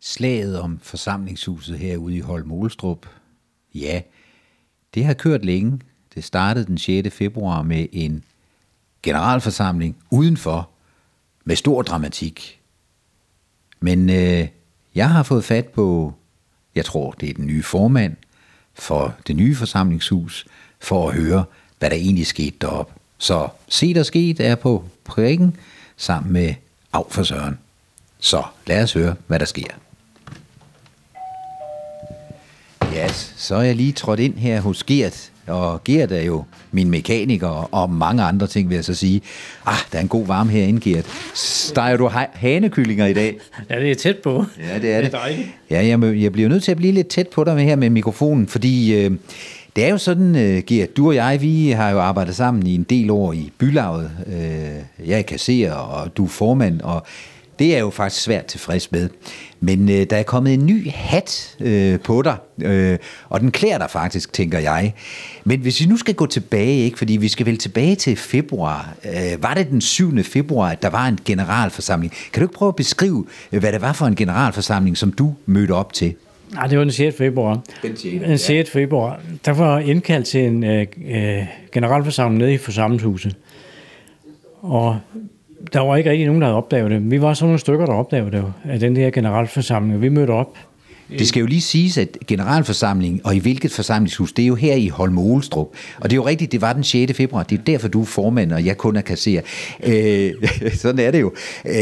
Slaget om forsamlingshuset herude i Holm ja, det har kørt længe. Det startede den 6. februar med en generalforsamling udenfor med stor dramatik. Men øh, jeg har fået fat på, jeg tror det er den nye formand for det nye forsamlingshus, for at høre, hvad der egentlig skete deroppe. Så se der sket er på prikken sammen med af for Søren. Så lad os høre, hvad der sker. Ja, så er jeg lige trådt ind her hos Gert, og Gert er jo min mekaniker og mange andre ting, vil jeg så sige. Ah, der er en god varme herinde, Gert. Steger du hanekyllinger i dag? Ja, det er tæt på. Ja, det er det. det er ja, jeg, jeg bliver nødt til at blive lidt tæt på dig med her med mikrofonen, fordi øh, det er jo sådan, uh, Gert, du og jeg, vi har jo arbejdet sammen i en del år i bylaget. Uh, jeg er kasserer, og du er formand, og det er jeg jo faktisk svært tilfreds med. Men uh, der er kommet en ny hat uh, på dig, uh, og den klæder dig faktisk, tænker jeg. Men hvis vi nu skal gå tilbage, ikke, fordi vi skal vel tilbage til februar. Uh, var det den 7. februar, at der var en generalforsamling? Kan du ikke prøve at beskrive, hvad det var for en generalforsamling, som du mødte op til? Nej, det var den 6. februar. Den 6. Den 6. Ja. februar. Der var indkaldt til en øh, øh, generalforsamling nede i forsamlingshuset. Og der var ikke rigtig nogen, der havde opdaget det. Vi var sådan nogle stykker, der opdagede det af den her generalforsamling, og vi mødte op. Det skal jo lige siges, at generalforsamlingen, og i hvilket forsamlingshus, det er jo her i Holme Olstrup. Og det er jo rigtigt, det var den 6. februar. Det er derfor, du er formand, og jeg kun er kasserer. Øh, sådan er det jo. Øh,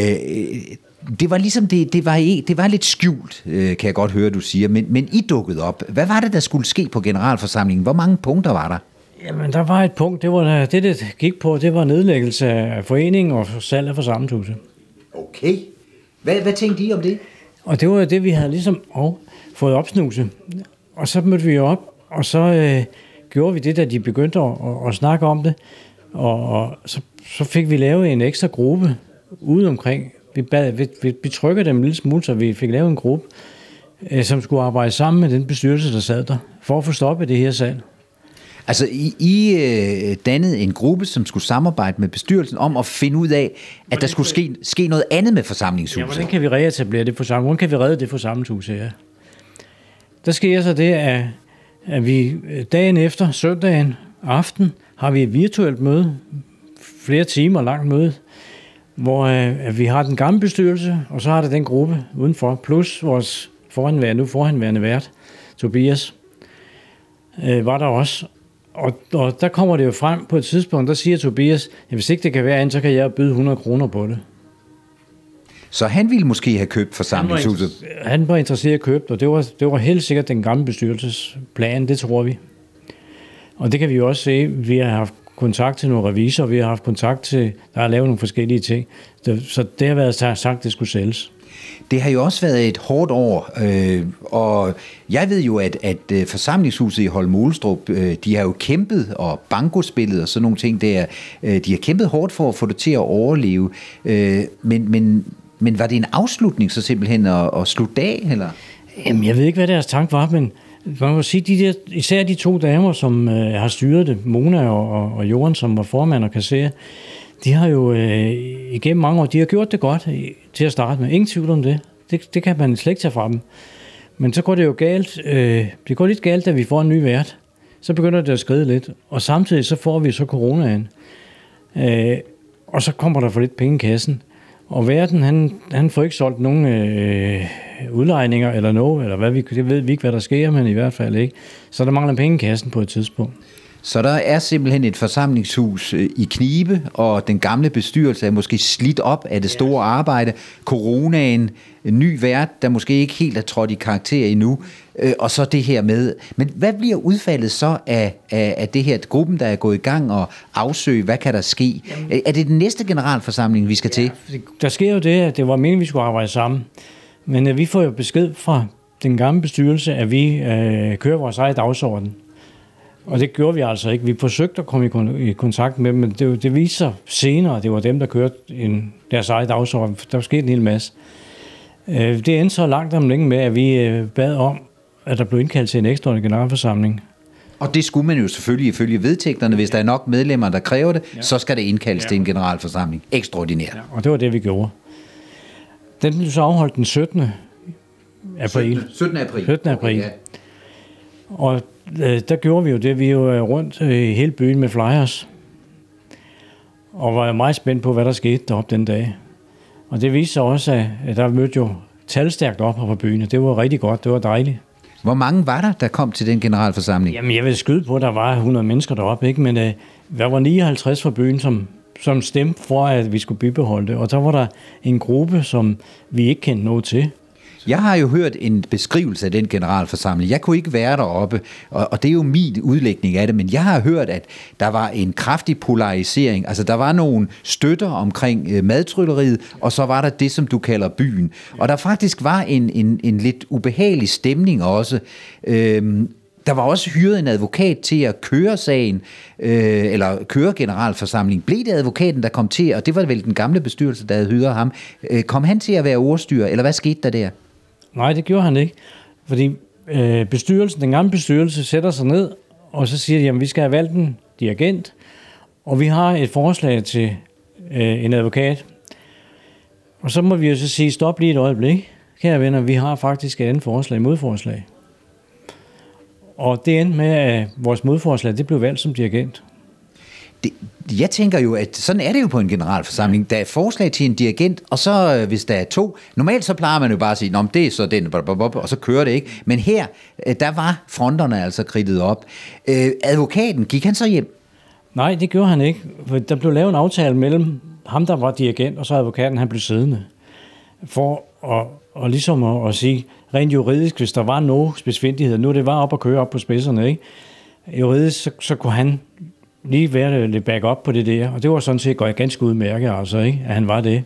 det var ligesom, det, det, var, det var lidt skjult, øh, kan jeg godt høre, du siger, men, men I dukkede op. Hvad var det, der skulle ske på generalforsamlingen? Hvor mange punkter var der? Jamen, der var et punkt, det var det, det gik på, det var nedlæggelse af foreningen og salg af forsamlingshuset. Okay. Hvad, hvad tænkte I om det? Og det var det, vi havde ligesom oh, fået opsnuse. Og så mødte vi op, og så øh, gjorde vi det, da de begyndte at, at, at snakke om det. Og, og så, så fik vi lavet en ekstra gruppe ude omkring vi, bad, vi, vi, vi trykker dem en lille smule, så vi fik lavet en gruppe, øh, som skulle arbejde sammen med den bestyrelse, der sad der, for at få stoppet det her salg. Altså, I, I øh, dannede en gruppe, som skulle samarbejde med bestyrelsen om at finde ud af, at hvordan der skulle ske, ske noget andet med forsamlingshuset. Ja, hvordan kan vi reetablere det forsamlingshus? Hvordan kan vi redde det forsamlingshus her? Der sker så det, at, at vi øh, dagen efter, søndagen aften, har vi et virtuelt møde, flere timer langt møde, hvor øh, vi har den gamle bestyrelse, og så har der den gruppe udenfor, plus vores forhenværende, nu forhenværende vært, Tobias, øh, var der også. Og, og der kommer det jo frem på et tidspunkt, der siger Tobias, at hvis ikke det kan være andet, så kan jeg byde 100 kroner på det. Så han ville måske have købt forsamlingshuset? Han var, han var interesseret i at købe og det var, det var helt sikkert den gamle bestyrelsesplan, det tror vi. Og det kan vi jo også se, vi har haft kontakt til nogle revisorer, vi har haft kontakt til, der har lavet nogle forskellige ting. Så det har været sagt, at det skulle sælges. Det har jo også været et hårdt år, øh, og jeg ved jo, at, at øh, forsamlingshuset i Holmolstrup, øh, de har jo kæmpet, og bankospillet og sådan nogle ting der, øh, de har kæmpet hårdt for at få det til at overleve. Øh, men, men, men var det en afslutning så simpelthen at, at slutte af, eller? Jamen, jeg ved ikke, hvad deres tanke var, men man må sige, de der, især de to damer, som øh, har styret det, Mona og, og, og Jorden, som var formand og kasserer, de har jo øh, igennem mange år, de har gjort det godt øh, til at starte med. Ingen tvivl om det. det. Det kan man slet ikke tage fra dem. Men så går det jo galt. Øh, det går lidt galt, da vi får en ny vært. Så begynder det at skride lidt. Og samtidig så får vi så coronaen. Øh, og så kommer der for lidt penge i kassen. Og verden, han, han får ikke solgt nogen øh, udlejninger eller noget, eller hvad vi, det ved vi ikke, hvad der sker, men i hvert fald ikke. Så der mangler penge i kassen på et tidspunkt. Så der er simpelthen et forsamlingshus øh, i knibe, og den gamle bestyrelse er måske slidt op af det store arbejde. Coronaen, en ny vært, der måske ikke helt er trådt i karakter endnu, øh, og så det her med. Men hvad bliver udfaldet så af, af, af det her gruppen, der er gået i gang og afsøge, hvad kan der ske? Jamen, er det den næste generalforsamling, vi skal ja, til? Der sker jo det, at det var meningen, vi skulle arbejde sammen. Men øh, vi får jo besked fra den gamle bestyrelse, at vi øh, kører vores eget dagsorden. Og det gjorde vi altså ikke. Vi forsøgte at komme i, kontakt med dem, men det, det viste sig senere, at det var dem, der kørte en, deres eget dagsorden. Der var sket en hel masse. Øh, det endte så langt om længe med, at vi øh, bad om, at der blev indkaldt til en ekstra generalforsamling. Og det skulle man jo selvfølgelig ifølge vedtægterne. Hvis der er nok medlemmer, der kræver det, ja. så skal det indkaldes ja. til en generalforsamling. Ekstraordinært. Ja, og det var det, vi gjorde. Den blev så afholdt den 17. april. 17. 17. april. 17. april. Okay, ja. Og der gjorde vi jo det, vi jo øh, rundt øh, i hele byen med flyers. Og var meget spændt på, hvad der skete deroppe den dag. Og det viste sig også, at, der mødte jo talstærkt op på byen, og det var rigtig godt, det var dejligt. Hvor mange var der, der kom til den generalforsamling? Jamen, jeg vil skyde på, at der var 100 mennesker deroppe, ikke? men øh, der var 59 fra byen, som, som stemte for, at vi skulle bibeholde det. Og der var der en gruppe, som vi ikke kendte noget til. Jeg har jo hørt en beskrivelse af den generalforsamling. Jeg kunne ikke være deroppe, og, og det er jo min udlægning af det, men jeg har hørt, at der var en kraftig polarisering. Altså, der var nogle støtter omkring øh, madtrylleriet, og så var der det, som du kalder byen. Og der faktisk var en, en, en lidt ubehagelig stemning også. Øhm, der var også hyret en advokat til at køre sagen, øh, eller køre generalforsamlingen. Blev det advokaten, der kom til, og det var vel den gamle bestyrelse, der havde hyret ham. Øh, kom han til at være ordstyrer, eller hvad skete der der? Nej, det gjorde han ikke. Fordi øh, bestyrelsen, den gamle bestyrelse sætter sig ned, og så siger de, at vi skal have valgt en dirigent, og vi har et forslag til øh, en advokat. Og så må vi jo så sige, stop lige et øjeblik, kære venner, vi har faktisk et andet forslag, modforslag. Og det endte med, at vores modforslag, det blev valgt som dirigent. Det, jeg tænker jo, at sådan er det jo på en generalforsamling. Der er forslag til en dirigent, og så øh, hvis der er to, normalt så plejer man jo bare at sige, det er så den, og så kører det ikke. Men her, øh, der var fronterne altså kridtet op. Øh, advokaten, gik han så hjem? Nej, det gjorde han ikke. For der blev lavet en aftale mellem ham, der var dirigent, og så advokaten, han blev siddende. For at, og ligesom at, at sige, rent juridisk, hvis der var noget spidsfindighed, nu det var op at køre op på spidserne, ikke? juridisk, så, så kunne han lige være øh, lidt back op på det der, og det var sådan set ganske udmærket, altså, ikke? at han var det.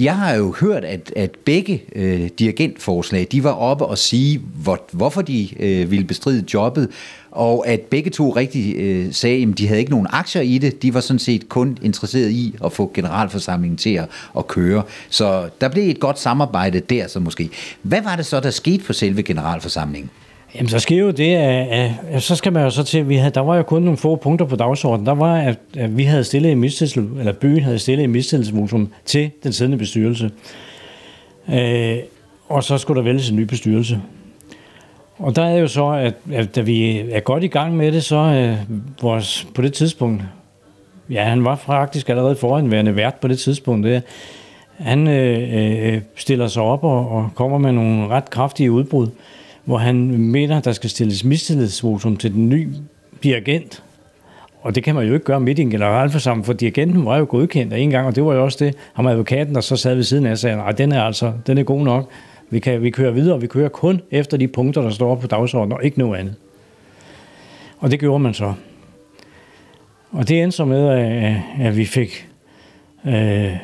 Jeg har jo hørt, at, at begge øh, dirigentforslag, de var oppe og sige, hvor, hvorfor de øh, ville bestride jobbet, og at begge to rigtig øh, sagde, at de havde ikke nogen aktier i det, de var sådan set kun interesseret i at få generalforsamlingen til at, at køre. Så der blev et godt samarbejde der så måske. Hvad var det så, der skete på selve generalforsamlingen? Jamen, så sker jo det, at, at, at så skal man jo så til, at vi havde, der var jo kun nogle få punkter på dagsordenen. Der var, at, at vi havde stillet en mistillelse, eller byen havde stillet en mistillidsvotum til den siddende bestyrelse. Øh, og så skulle der vælges en ny bestyrelse. Og der er jo så, at, at da vi er godt i gang med det, så øh, vores, på det tidspunkt, ja, han var faktisk allerede foranværende vært på det tidspunkt, det, han øh, øh, øh, stiller sig op og, og kommer med nogle ret kraftige udbrud hvor han mener, der skal stilles mistillidsvotum til den nye dirigent. Og det kan man jo ikke gøre midt i en generalforsamling, for dirigenten var jo godkendt af en gang, og det var jo også det, ham advokaten, der så sad ved siden af, sagde, at den er altså, den er god nok. Vi, kan, vi kører videre, vi kører kun efter de punkter, der står på dagsordenen, og ikke noget andet. Og det gjorde man så. Og det endte så med, at, at vi fik øh,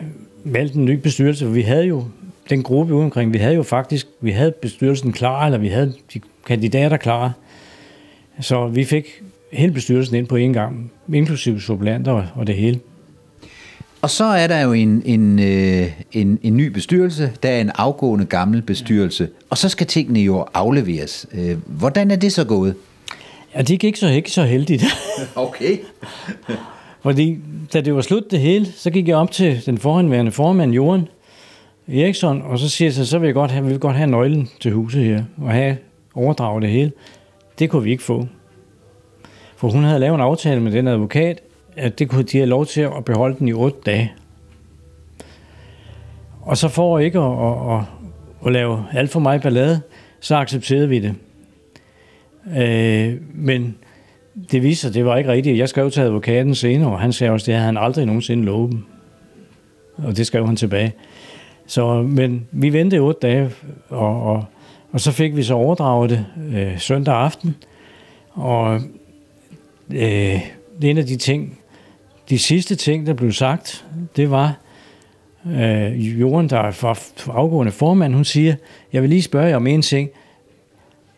valgt en ny bestyrelse, vi havde jo den gruppe ude omkring, vi havde jo faktisk, vi havde bestyrelsen klar, eller vi havde de kandidater klar. Så vi fik hele bestyrelsen ind på en gang, inklusive supplanter og det hele. Og så er der jo en, en, øh, en, en ny bestyrelse, der er en afgående gammel bestyrelse, og så skal tingene jo afleveres. Øh, hvordan er det så gået? Ja, det gik så ikke så heldigt. okay. Fordi da det var slut det hele, så gik jeg op til den forhenværende formand, Joren, Eriksson, og så siger jeg så, så vil jeg godt have, vil godt have nøglen til huset her, og have overdraget det hele. Det kunne vi ikke få. For hun havde lavet en aftale med den advokat, at det kunne de have lov til at beholde den i otte dage. Og så for ikke at, at, at, at lave alt for meget ballade, så accepterede vi det. Øh, men det viser sig, det var ikke rigtigt. Jeg skrev til advokaten senere, og han sagde også, at det havde han aldrig nogensinde lovet dem. Og det skrev han tilbage. Så, men vi ventede otte dage, og, og, og så fik vi så overdraget det øh, søndag aften. Og øh, det en af de ting, de sidste ting, der blev sagt, det var, øh, Jorden, der er afgående formand, hun siger, jeg vil lige spørge jer om en ting.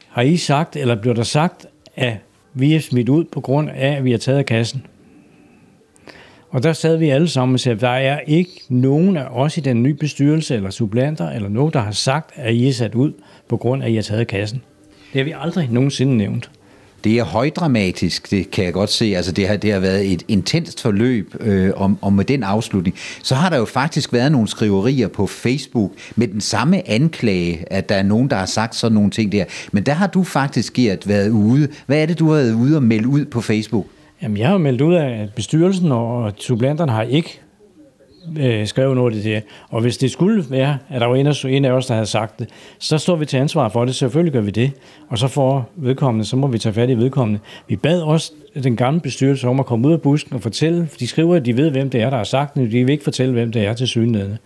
Har I sagt, eller blev der sagt, at vi er smidt ud på grund af, at vi har taget kassen? Og der sad vi alle sammen og sagde, at der er ikke nogen af os i den nye bestyrelse, eller supplanter, eller nogen, der har sagt, at I er sat ud på grund af, at I har taget kassen. Det har vi aldrig nogensinde nævnt. Det er højdramatisk, det kan jeg godt se. Altså det har, det har været et intenst forløb, øh, om, om med den afslutning. Så har der jo faktisk været nogle skriverier på Facebook med den samme anklage, at der er nogen, der har sagt sådan nogle ting der. Men der har du faktisk, Gert, været ude. Hvad er det, du har været ude og melde ud på Facebook? Jamen, jeg har meldt ud af, at bestyrelsen og supplanterne har ikke øh, skrevet noget af det Og hvis det skulle være, at der var en af, en af os, der havde sagt det, så står vi til ansvar for det. Selvfølgelig gør vi det. Og så får vedkommende, så må vi tage fat i vedkommende. Vi bad også den gamle bestyrelse om at komme ud af busken og fortælle. De skriver, at de ved, hvem det er, der har sagt det. De vil ikke fortælle, hvem det er til synligheden.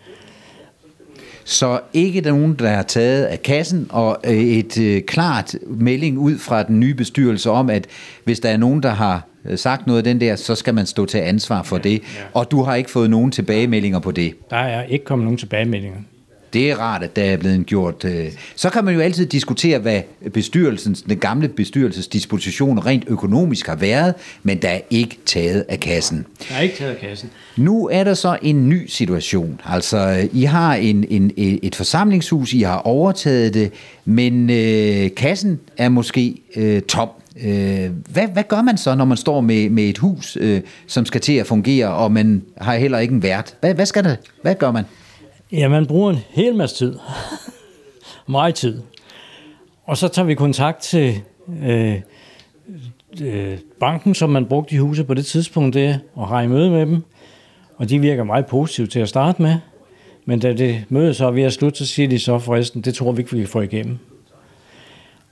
Så ikke nogen, der har taget af kassen, og øh, et øh, klart melding ud fra den nye bestyrelse om, at hvis der er nogen, der har sagt noget af den der, så skal man stå til ansvar for ja, det. Ja. Og du har ikke fået nogen tilbagemeldinger på det. Der er ikke kommet nogen tilbagemeldinger. Det er rart, at der er blevet gjort. Øh. Så kan man jo altid diskutere, hvad bestyrelsens, den gamle bestyrelses disposition rent økonomisk har været, men der er ikke taget af kassen. Der er ikke taget af kassen. Nu er der så en ny situation. Altså, I har en, en, et forsamlingshus, I har overtaget det, men øh, kassen er måske øh, tom. Øh, hvad, hvad gør man så, når man står med, med et hus, øh, som skal til at fungere, og man har heller ikke en vært? Hvad, hvad skal det? Hvad gør man? Ja, man bruger en hel masse tid. Meget tid. Og så tager vi kontakt til øh, øh, banken, som man brugte i huset på det tidspunkt der, og har i møde med dem. Og de virker meget positive til at starte med. Men da det møde så er ved at slutte, så siger de så forresten, det tror vi ikke, vi kan få igennem.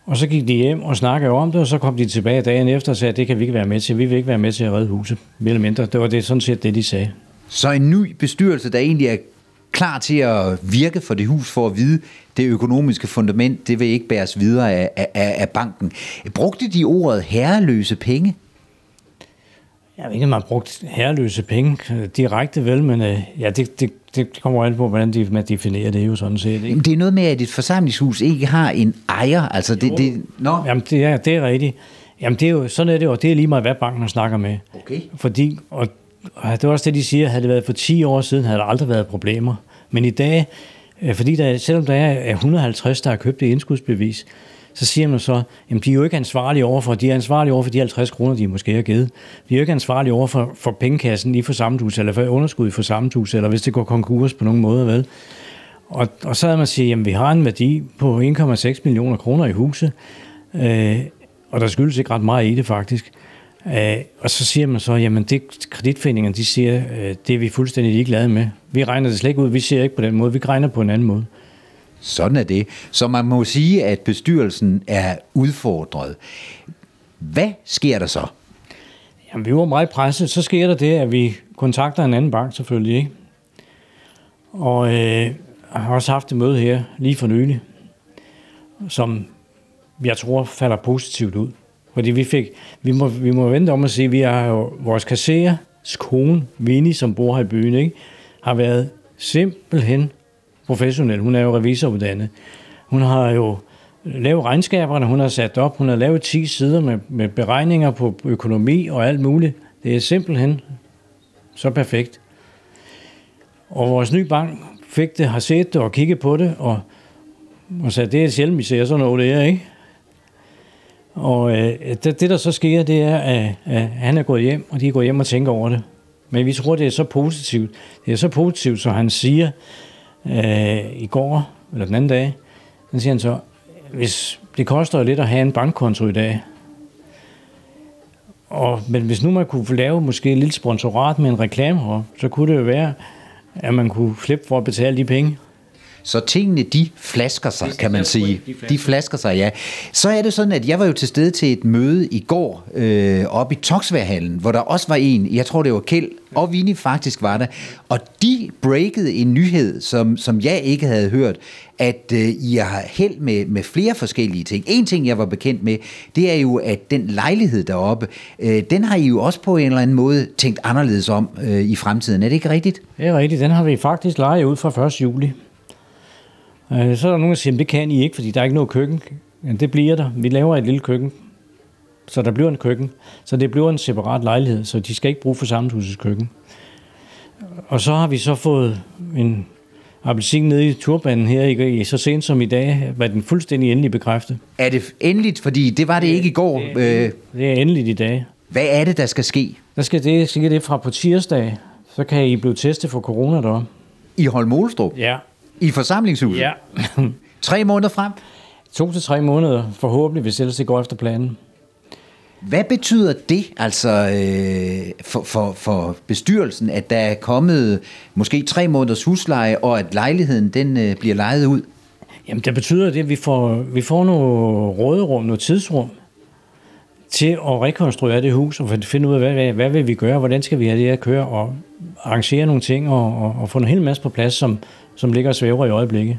Og så gik de hjem og snakkede om det, og så kom de tilbage dagen efter og sagde, at det kan vi ikke være med til. Vi vil ikke være med til at redde huset, mere eller mindre. Det var det, sådan set det, de sagde. Så en ny bestyrelse, der egentlig er klar til at virke for det hus for at vide, det økonomiske fundament, det vil ikke bæres videre af, af, af banken. Brugte de ordet herreløse penge? Jeg ved ikke, om man har brugt herreløse penge direkte vel, men øh, ja, det, det, det kommer an på, hvordan de, man definerer det jo sådan set. Ikke? Det er noget med, at et forsamlingshus ikke har en ejer. Altså det, det, no. Jamen, det er, det er rigtigt. Jamen, det er jo, sådan er det jo. Det er lige meget, hvad banken snakker med. Okay. Fordi, og det er også det, de siger, havde det været for 10 år siden, havde der aldrig været problemer. Men i dag, øh, fordi der, selvom der er 150, der har købt det indskudsbevis, så siger man så, at de er jo ikke ansvarlige overfor, de er ansvarlige overfor de 50 kroner, de måske har givet. De er jo ikke ansvarlige overfor for pengekassen i forsammenhus, eller for underskud i forsammenhus, eller hvis det går konkurs på nogen måde, vel? Og, og så havde man sige, at vi har en værdi på 1,6 millioner kroner i huset, øh, og der skyldes ikke ret meget i det faktisk. Øh, og så siger man så, jamen det kreditforeningerne, de siger, øh, det er vi fuldstændig ligeglade med. Vi regner det slet ikke ud, vi ser ikke på den måde, vi regner på en anden måde. Sådan er det. Så man må sige, at bestyrelsen er udfordret. Hvad sker der så? Jamen, vi var meget presset. Så sker der det, at vi kontakter en anden bank selvfølgelig. Ikke? Og øh, har også haft et møde her lige for nylig, som jeg tror falder positivt ud. Fordi vi fik, vi må, vi må vente om at sige, at vi har jo, vores kasserers kone, Vinnie, som bor her i byen, ikke, har været simpelthen professionel. Hun er jo revisoruddannet. Hun har jo lavet regnskaberne, hun har sat op, hun har lavet 10 sider med, med beregninger på økonomi og alt muligt. Det er simpelthen så perfekt. Og vores nye bank fik det, har set det og kigget på det, og, og sagde, det er sjældent, vi ser sådan noget der, ikke? Og øh, det, det, der så sker, det er, at, at han er gået hjem, og de er gået hjem og tænker over det. Men vi tror, det er så positivt. Det er så positivt, så han siger øh, i går, eller den anden dag, så siger han så, hvis det koster lidt at have en bankkonto i dag, og, men hvis nu man kunne lave måske et lille sponsorat med en reklame så kunne det jo være, at man kunne slippe for at betale de penge. Så tingene, de flasker sig, kan man sige. De flasker. sig, ja. Så er det sådan, at jeg var jo til stede til et møde i går øh, oppe i Toksværhallen, hvor der også var en, jeg tror det var Kjeld, og Vinnie faktisk var der, og de breakede en nyhed, som, som jeg ikke havde hørt, at øh, I har held med, med flere forskellige ting. En ting, jeg var bekendt med, det er jo, at den lejlighed deroppe, øh, den har I jo også på en eller anden måde tænkt anderledes om øh, i fremtiden. Er det ikke rigtigt? Det er rigtigt. Den har vi faktisk lejet ud fra 1. juli. Øh, så er der nogen, der siger, at det kan I ikke, fordi der er ikke noget køkken. Men det bliver der. Vi laver et lille køkken, så der bliver en køkken. Så det bliver en separat lejlighed, så de skal ikke bruge for sammenhusets køkken. Og så har vi så fået en appelsin nede i turbanen her i, så sent som i dag, var den fuldstændig endelig bekræftet. Er det endeligt? Fordi det var det ikke i går. Det, det, det er endeligt i dag. Hvad er det, der skal ske? Der skal det, skal det fra på tirsdag, så kan I blive testet for corona deroppe. I Holmolstrup? Ja. I forsamlingshuset? Ja. tre måneder frem? To til tre måneder, forhåbentlig, hvis ellers det går efter planen. Hvad betyder det altså øh, for, for, for bestyrelsen, at der er kommet måske tre måneders husleje, og at lejligheden den øh, bliver lejet ud? Jamen det betyder det, at vi får, vi får noget råderum, noget tidsrum til at rekonstruere det hus og finde ud af, hvad, hvad, hvad vil vi gøre, hvordan skal vi have det at køre, og arrangere nogle ting og, og, og få en hel masse på plads, som, som ligger og svæver i øjeblikket.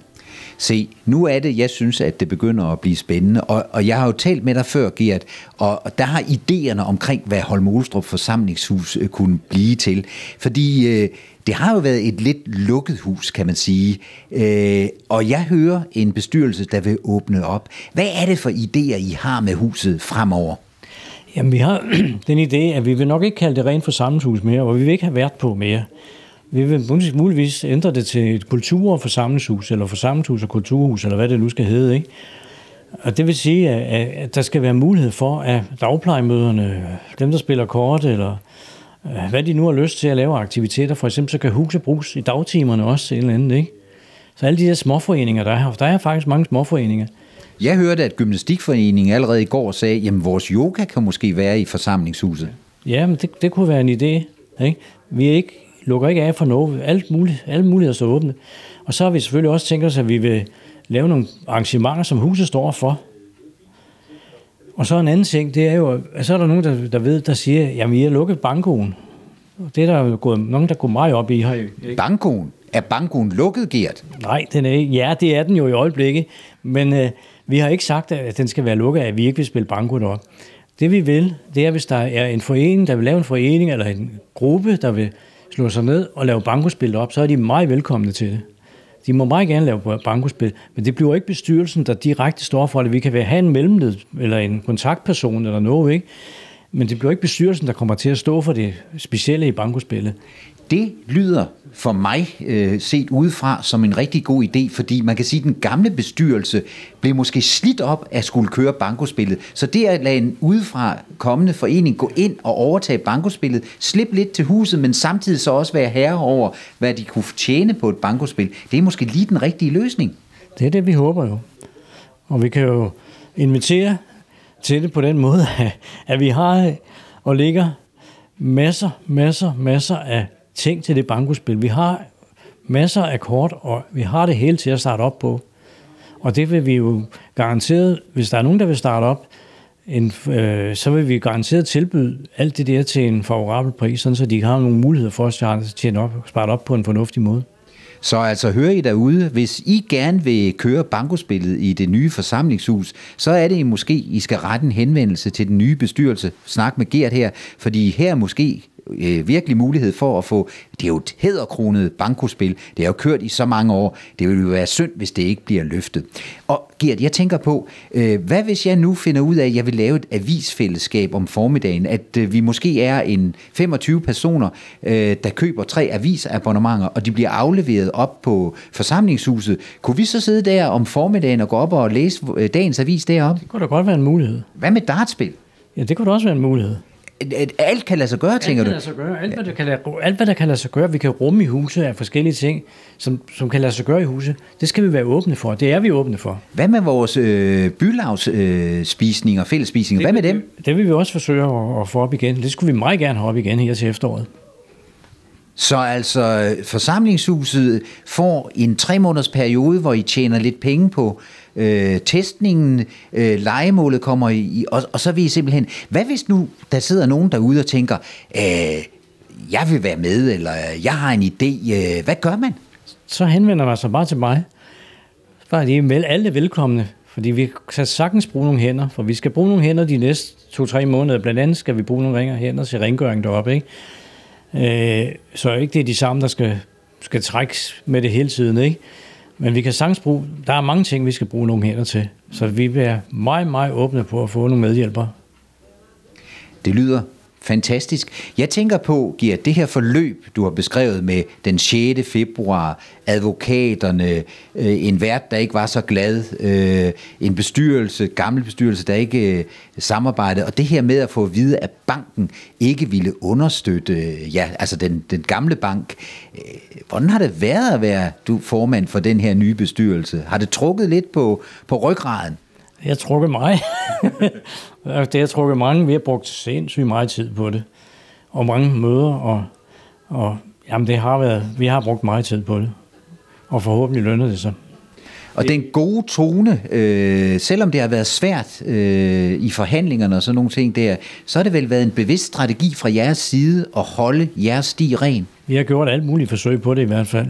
Se, nu er det, jeg synes, at det begynder at blive spændende, og, og jeg har jo talt med dig før, Gert, og, og der har idéerne omkring, hvad Holm Olstrup forsamlingshus øh, kunne blive til. Fordi øh, det har jo været et lidt lukket hus, kan man sige, øh, og jeg hører en bestyrelse, der vil åbne op. Hvad er det for idéer, I har med huset fremover? Jamen, vi har den idé, at vi vil nok ikke kalde det rent forsamlingshus mere, og vi vil ikke have været på mere. Vi vil muligvis ændre det til et kultur- og forsamlingshus, eller forsamlingshus og kulturhus, eller hvad det nu skal hedde. Ikke? Og det vil sige, at der skal være mulighed for, at dagplejemøderne, dem der spiller kort, eller øh, hvad de nu har lyst til at lave aktiviteter, for eksempel så kan huset bruges i dagtimerne også til en eller andet. Ikke? Så alle de der småforeninger, der er der er faktisk mange småforeninger. Jeg hørte, at Gymnastikforeningen allerede i går sagde, at vores yoga kan måske være i forsamlingshuset. Ja, men det, det kunne være en idé. Ikke? Vi er ikke lukker ikke af for noget. Alt muligt, alle muligheder står åbne. Og så har vi selvfølgelig også tænkt os, at vi vil lave nogle arrangementer, som huset står for. Og så en anden ting, det er jo, at så er der nogen, der, der ved, der siger, jamen I har lukket bankoen. Det er der gået, nogen, der går meget op i her. Ikke? Bankoen? Er bankoen lukket, Gert? Nej, den er ikke. Ja, det er den jo i øjeblikket. Men øh, vi har ikke sagt, at den skal være lukket, at vi ikke vil spille banko deroppe. Det vi vil, det er, hvis der er en forening, der vil lave en forening, eller en gruppe, der vil slå sig ned og lave bankospil op, så er de meget velkomne til det. De må meget gerne lave bankospil, men det bliver ikke bestyrelsen, der direkte står for det. Vi kan have en mellemled, eller en kontaktperson, eller noget, ikke? Men det bliver ikke bestyrelsen, der kommer til at stå for det specielle i bankospillet. Det lyder for mig øh, set udefra som en rigtig god idé, fordi man kan sige, at den gamle bestyrelse blev måske slidt op at skulle køre bankospillet. Så det at lade en udefra kommende forening gå ind og overtage bankospillet, slippe lidt til huset, men samtidig så også være herre over, hvad de kunne tjene på et bankospil, det er måske lige den rigtige løsning. Det er det, vi håber jo. Og vi kan jo invitere til det på den måde, at vi har og ligger masser, masser, masser af ting til det bankospil. Vi har masser af kort, og vi har det hele til at starte op på. Og det vil vi jo garanteret, hvis der er nogen, der vil starte op, en, øh, så vil vi garanteret tilbyde alt det der til en favorabel pris, sådan så de har nogle muligheder for at tjene op, spare op på en fornuftig måde. Så altså hører I derude, hvis I gerne vil køre bankospillet i det nye forsamlingshus, så er det I måske, I skal rette en henvendelse til den nye bestyrelse. Snak med Gert her, fordi her måske øh, virkelig mulighed for at få, det er jo et hæderkronet bankospil, det er jo kørt i så mange år, det vil jo være synd, hvis det ikke bliver løftet. Og Gert, jeg tænker på, øh, hvad hvis jeg nu finder ud af, at jeg vil lave et avisfællesskab om formiddagen, at øh, vi måske er en 25 personer, øh, der køber tre avisabonnementer, og de bliver afleveret op på forsamlingshuset. Kunne vi så sidde der om formiddagen og gå op og læse øh, dagens avis deroppe? Det kunne da godt være en mulighed. Hvad med dartspil? Ja, det kunne da også være en mulighed alt kan lade sig gøre, tænker alt kan du? Lade sig gøre. Alt, hvad der kan lade, alt, hvad der kan lade sig gøre, vi kan rumme i huset af forskellige ting, som, som kan lade sig gøre i huset, det skal vi være åbne for. Det er vi åbne for. Hvad med vores øh, bylavsspisninger, øh, fællesspisninger? Hvad med dem? Det vil vi også forsøge at, at få op igen. Det skulle vi meget gerne have op igen her til efteråret. Så altså forsamlingshuset får en tre måneders periode, hvor I tjener lidt penge på øh, testningen, øh, legemålet kommer i, og, og så vil I simpelthen, hvad hvis nu der sidder nogen derude og tænker, øh, jeg vil være med, eller jeg har en idé, øh, hvad gør man? Så henvender man sig bare til mig. Bare lige vel, alle velkomne, fordi vi kan sagtens bruge nogle hænder, for vi skal bruge nogle hænder de næste to-tre måneder. Blandt andet skal vi bruge nogle ringer hænder til rengøring deroppe, ikke? Øh, så ikke det er de samme, der skal, skal trækkes med det hele tiden, ikke? Men vi kan sagtens bruge, der er mange ting, vi skal bruge nogle hænder til. Så vi er meget, meget åbne på at få nogle medhjælpere. Det lyder Fantastisk. Jeg tænker på, Giver, det her forløb, du har beskrevet med den 6. februar, advokaterne, øh, en vært, der ikke var så glad, øh, en bestyrelse, gammel bestyrelse, der ikke øh, samarbejdede, og det her med at få at vide, at banken ikke ville understøtte, øh, ja, altså den, den gamle bank. Øh, hvordan har det været at være du formand for den her nye bestyrelse? Har det trukket lidt på, på ryggraden? Jeg har trukket mig. det har trukket mange. Vi har brugt sindssygt meget tid på det. Og mange møder. Og, og jamen det har været, vi har brugt meget tid på det. Og forhåbentlig lønner det sig. Og den gode tone, øh, selvom det har været svært øh, i forhandlingerne og sådan nogle ting der, så har det vel været en bevidst strategi fra jeres side at holde jeres sti ren? Vi har gjort alt muligt forsøg på det i hvert fald.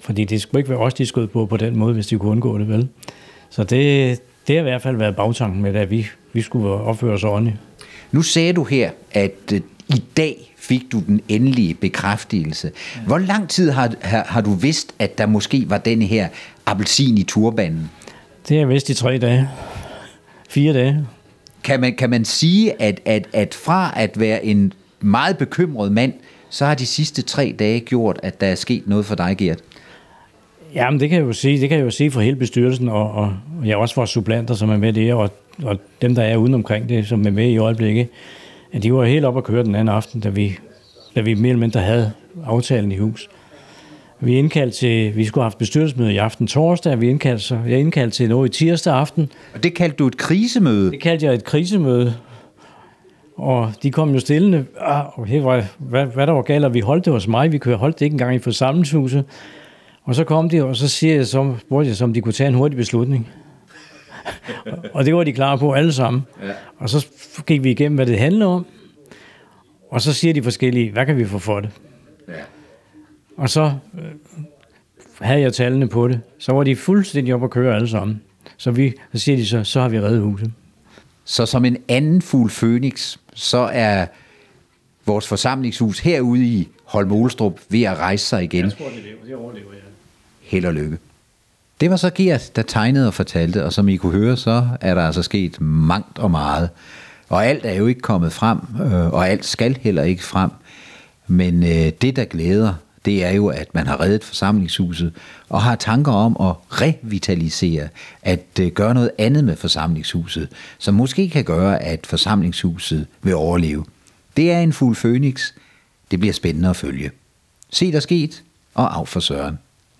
Fordi det skulle ikke være os, de skød på på den måde, hvis de kunne undgå det, vel? Så det, det har i hvert fald været bagtanken med at vi, vi skulle opføre os ordentligt. Nu sagde du her, at øh, i dag fik du den endelige bekræftelse. Hvor lang tid har, har, har du vidst, at der måske var denne her appelsin i turbanen? Det har jeg vidst i tre dage. Fire dage. Kan man, kan man sige, at, at, at fra at være en meget bekymret mand, så har de sidste tre dage gjort, at der er sket noget for dig, Gert? Jamen, det kan jeg jo sige. Det kan jeg jo sige for hele bestyrelsen, og, og jeg også for supplanter, som er med det, og, og dem, der er uden omkring det, som er med i øjeblikket, at de var helt op at køre den anden aften, da vi, da vi mere eller mindre havde aftalen i hus. Vi indkaldte til, vi skulle have haft bestyrelsesmøde i aften torsdag, vi indkaldte, så jeg indkaldte til noget i tirsdag aften. Og det kaldte du et krisemøde? Det kaldte jeg et krisemøde. Og de kom jo stillende, ah, okay, hvad, hvad, hvad der var galt, og vi holdt det hos mig, vi holdt det ikke engang i forsamlingshuset. Og så kom de, og så siger jeg, så, spurgte jeg, om de kunne tage en hurtig beslutning. og det var de klar på alle sammen. Ja. Og så gik vi igennem, hvad det handler om. Og så siger de forskellige, hvad kan vi få for det? Ja. Og så øh, havde jeg tallene på det. Så var de fuldstændig op at køre alle sammen. Så, vi, så siger de så, så har vi reddet huset. Så som en anden fugl Phoenix, så er vores forsamlingshus herude i Holm ved at rejse sig igen. Jeg tror, det lever. Det overlever, ja held og lykke. Det var så Gert, der tegnede og fortalte, og som I kunne høre, så er der altså sket mangt og meget. Og alt er jo ikke kommet frem, øh, og alt skal heller ikke frem. Men øh, det, der glæder, det er jo, at man har reddet forsamlingshuset, og har tanker om at revitalisere, at øh, gøre noget andet med forsamlingshuset, som måske kan gøre, at forsamlingshuset vil overleve. Det er en fuld fønix. Det bliver spændende at følge. Se der sket, og af for Søren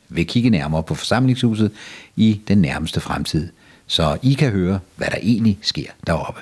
Vi kigge nærmere på forsamlingshuset i den nærmeste fremtid, så I kan høre, hvad der egentlig sker deroppe.